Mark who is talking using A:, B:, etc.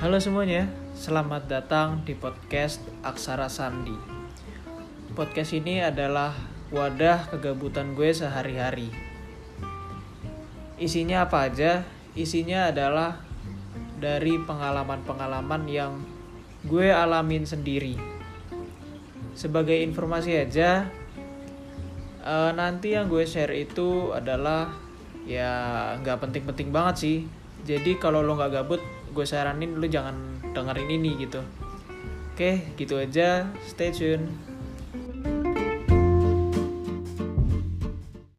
A: Halo semuanya, selamat datang di podcast Aksara Sandi. Podcast ini adalah wadah kegabutan gue sehari-hari. Isinya apa aja? Isinya adalah dari pengalaman-pengalaman yang gue alamin sendiri. Sebagai informasi aja, eh, nanti yang gue share itu adalah ya nggak penting-penting banget sih. Jadi kalau lo nggak gabut, gue saranin lo jangan dengerin ini gitu. Oke, gitu aja. Stay tune.